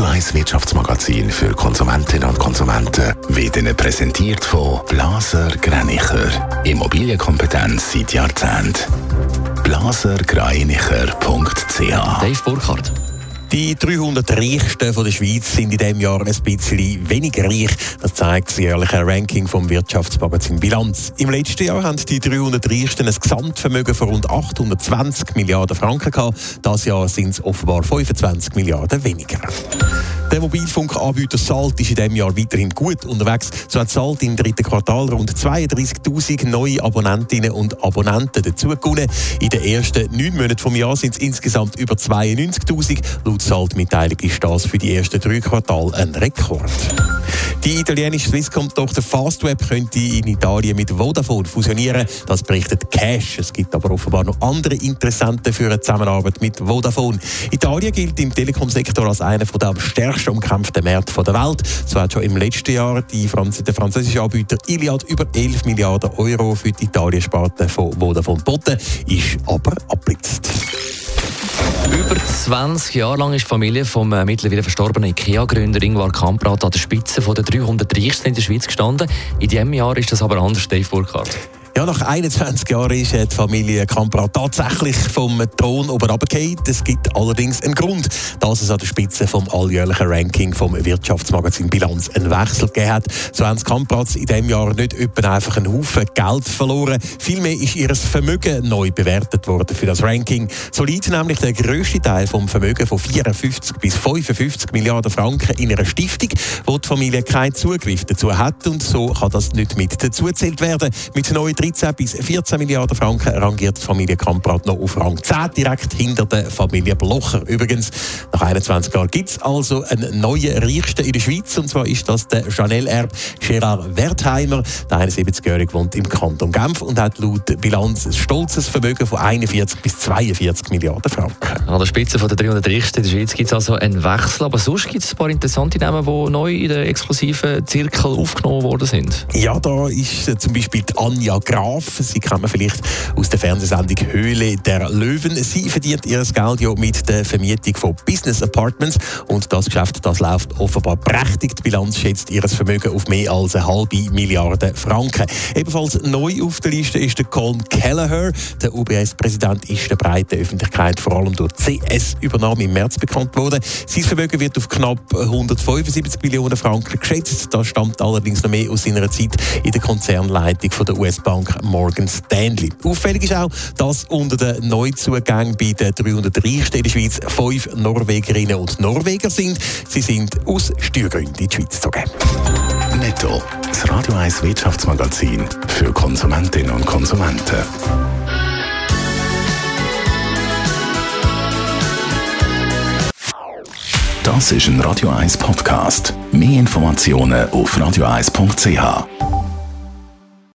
Radio 1 Wirtschaftsmagazin für Konsumentinnen und Konsumenten wird Ihnen präsentiert von Blaser Greinicher. Immobilienkompetenz seit Jahrzehnten. blasergreinicher.ch Dave Burkhardt. Die 300 Reichsten von der Schweiz sind in diesem Jahr ein bisschen weniger reich. Das zeigt das jährliche Ranking vom Wirtschaftsmagazin Bilanz. Im letzten Jahr haben die 300 Reichsten ein Gesamtvermögen von rund 820 Milliarden Franken gehabt. Das Jahr sind es offenbar 25 Milliarden weniger. Der Mobilfunkanbieter Salt ist in diesem Jahr weiterhin gut unterwegs. So hat Salt im dritten Quartal rund 32.000 neue Abonnentinnen und Abonnenten dazugewonnen. In den ersten neun Monaten des Jahres sind es insgesamt über 92.000. Laut Salt-Mitteilung ist das für die ersten drei Quartale ein Rekord. Die italienische Swisscom-Tochter Fastweb könnte in Italien mit Vodafone fusionieren. Das berichtet Cash. Es gibt aber offenbar noch andere Interessenten für eine Zusammenarbeit mit Vodafone. Italien gilt im Telekom-Sektor als einer der am stärksten umkämpften Märkte der Welt. So hat schon im letzten Jahr die Franz der französische Anbieter Iliad über 11 Milliarden Euro für die Italien-Sparte von Vodafone geboten, ist aber abblitzt. Über 20 Jahre lang ist die Familie vom äh, mittlerweile verstorbenen IKEA-Gründer Ingvar Kamprad an der Spitze der 300 Reichsten in der Schweiz gestanden. In diesem Jahr ist das aber anders, Dave Burkhardt. Ja, nach 21 Jahren ist die Familie Kamprad tatsächlich vom Thron oben runtergefallen. Es gibt allerdings einen Grund, dass es an der Spitze vom alljährlichen Ranking vom Wirtschaftsmagazin Bilanz einen Wechsel gegeben hat. So haben die Kamprads in diesem Jahr nicht etwa einfach einen Haufen Geld verloren. Vielmehr ist ihr Vermögen neu bewertet worden für das Ranking. So liegt nämlich der grösste Teil vom Vermögen von 54 bis 55 Milliarden Franken in einer Stiftung, wo die Familie keinen Zugriff dazu hat. Und so kann das nicht mit dazugezählt werden. Mit neuen 13 bis 14 Milliarden Franken rangiert die Familie Kamprad noch auf Rang 10, direkt hinter der Familie Blocher. Übrigens, nach 21 Jahren gibt es also einen neuen Reichsten in der Schweiz, und zwar ist das der Chanel-Erb Gerard Wertheimer. Der 71-Jährige wohnt im Kanton Genf und hat laut Bilanz ein stolzes Vermögen von 41 bis 42 Milliarden Franken. An der Spitze der 300 Reichsten in der Schweiz gibt es also einen Wechsel, aber sonst gibt es ein paar interessante Namen, die neu in den exklusiven Zirkel aufgenommen worden sind. Ja, da ist zum Beispiel die Anja Graf. Sie kennt man vielleicht aus der Fernsehsendung Höhle der Löwen. Sie verdient ihr Geld ja mit der Vermietung von Business Apartments und das Geschäft das läuft offenbar prächtig. Die Bilanz schätzt ihr Vermögen auf mehr als eine halbe Milliarde Franken. Ebenfalls neu auf der Liste ist der Colin Kelleher. Der UBS-Präsident ist der breiten Öffentlichkeit vor allem durch CS-Übernahme im März bekannt worden. Sein Vermögen wird auf knapp 175 Millionen Franken geschätzt. Das stammt allerdings noch mehr aus seiner Zeit in der Konzernleitung von der US-Bank Morgan Stanley. Auffällig ist auch, dass unter den Neuzugängen bei den 300 Reichsten in der Schweiz fünf Norwegerinnen und Norweger sind. Sie sind aus Steuergründen in die Schweiz gezogen. Netto, das Radio 1 Wirtschaftsmagazin für Konsumentinnen und Konsumenten. Das ist ein Radio 1 Podcast. Mehr Informationen auf radio1.ch.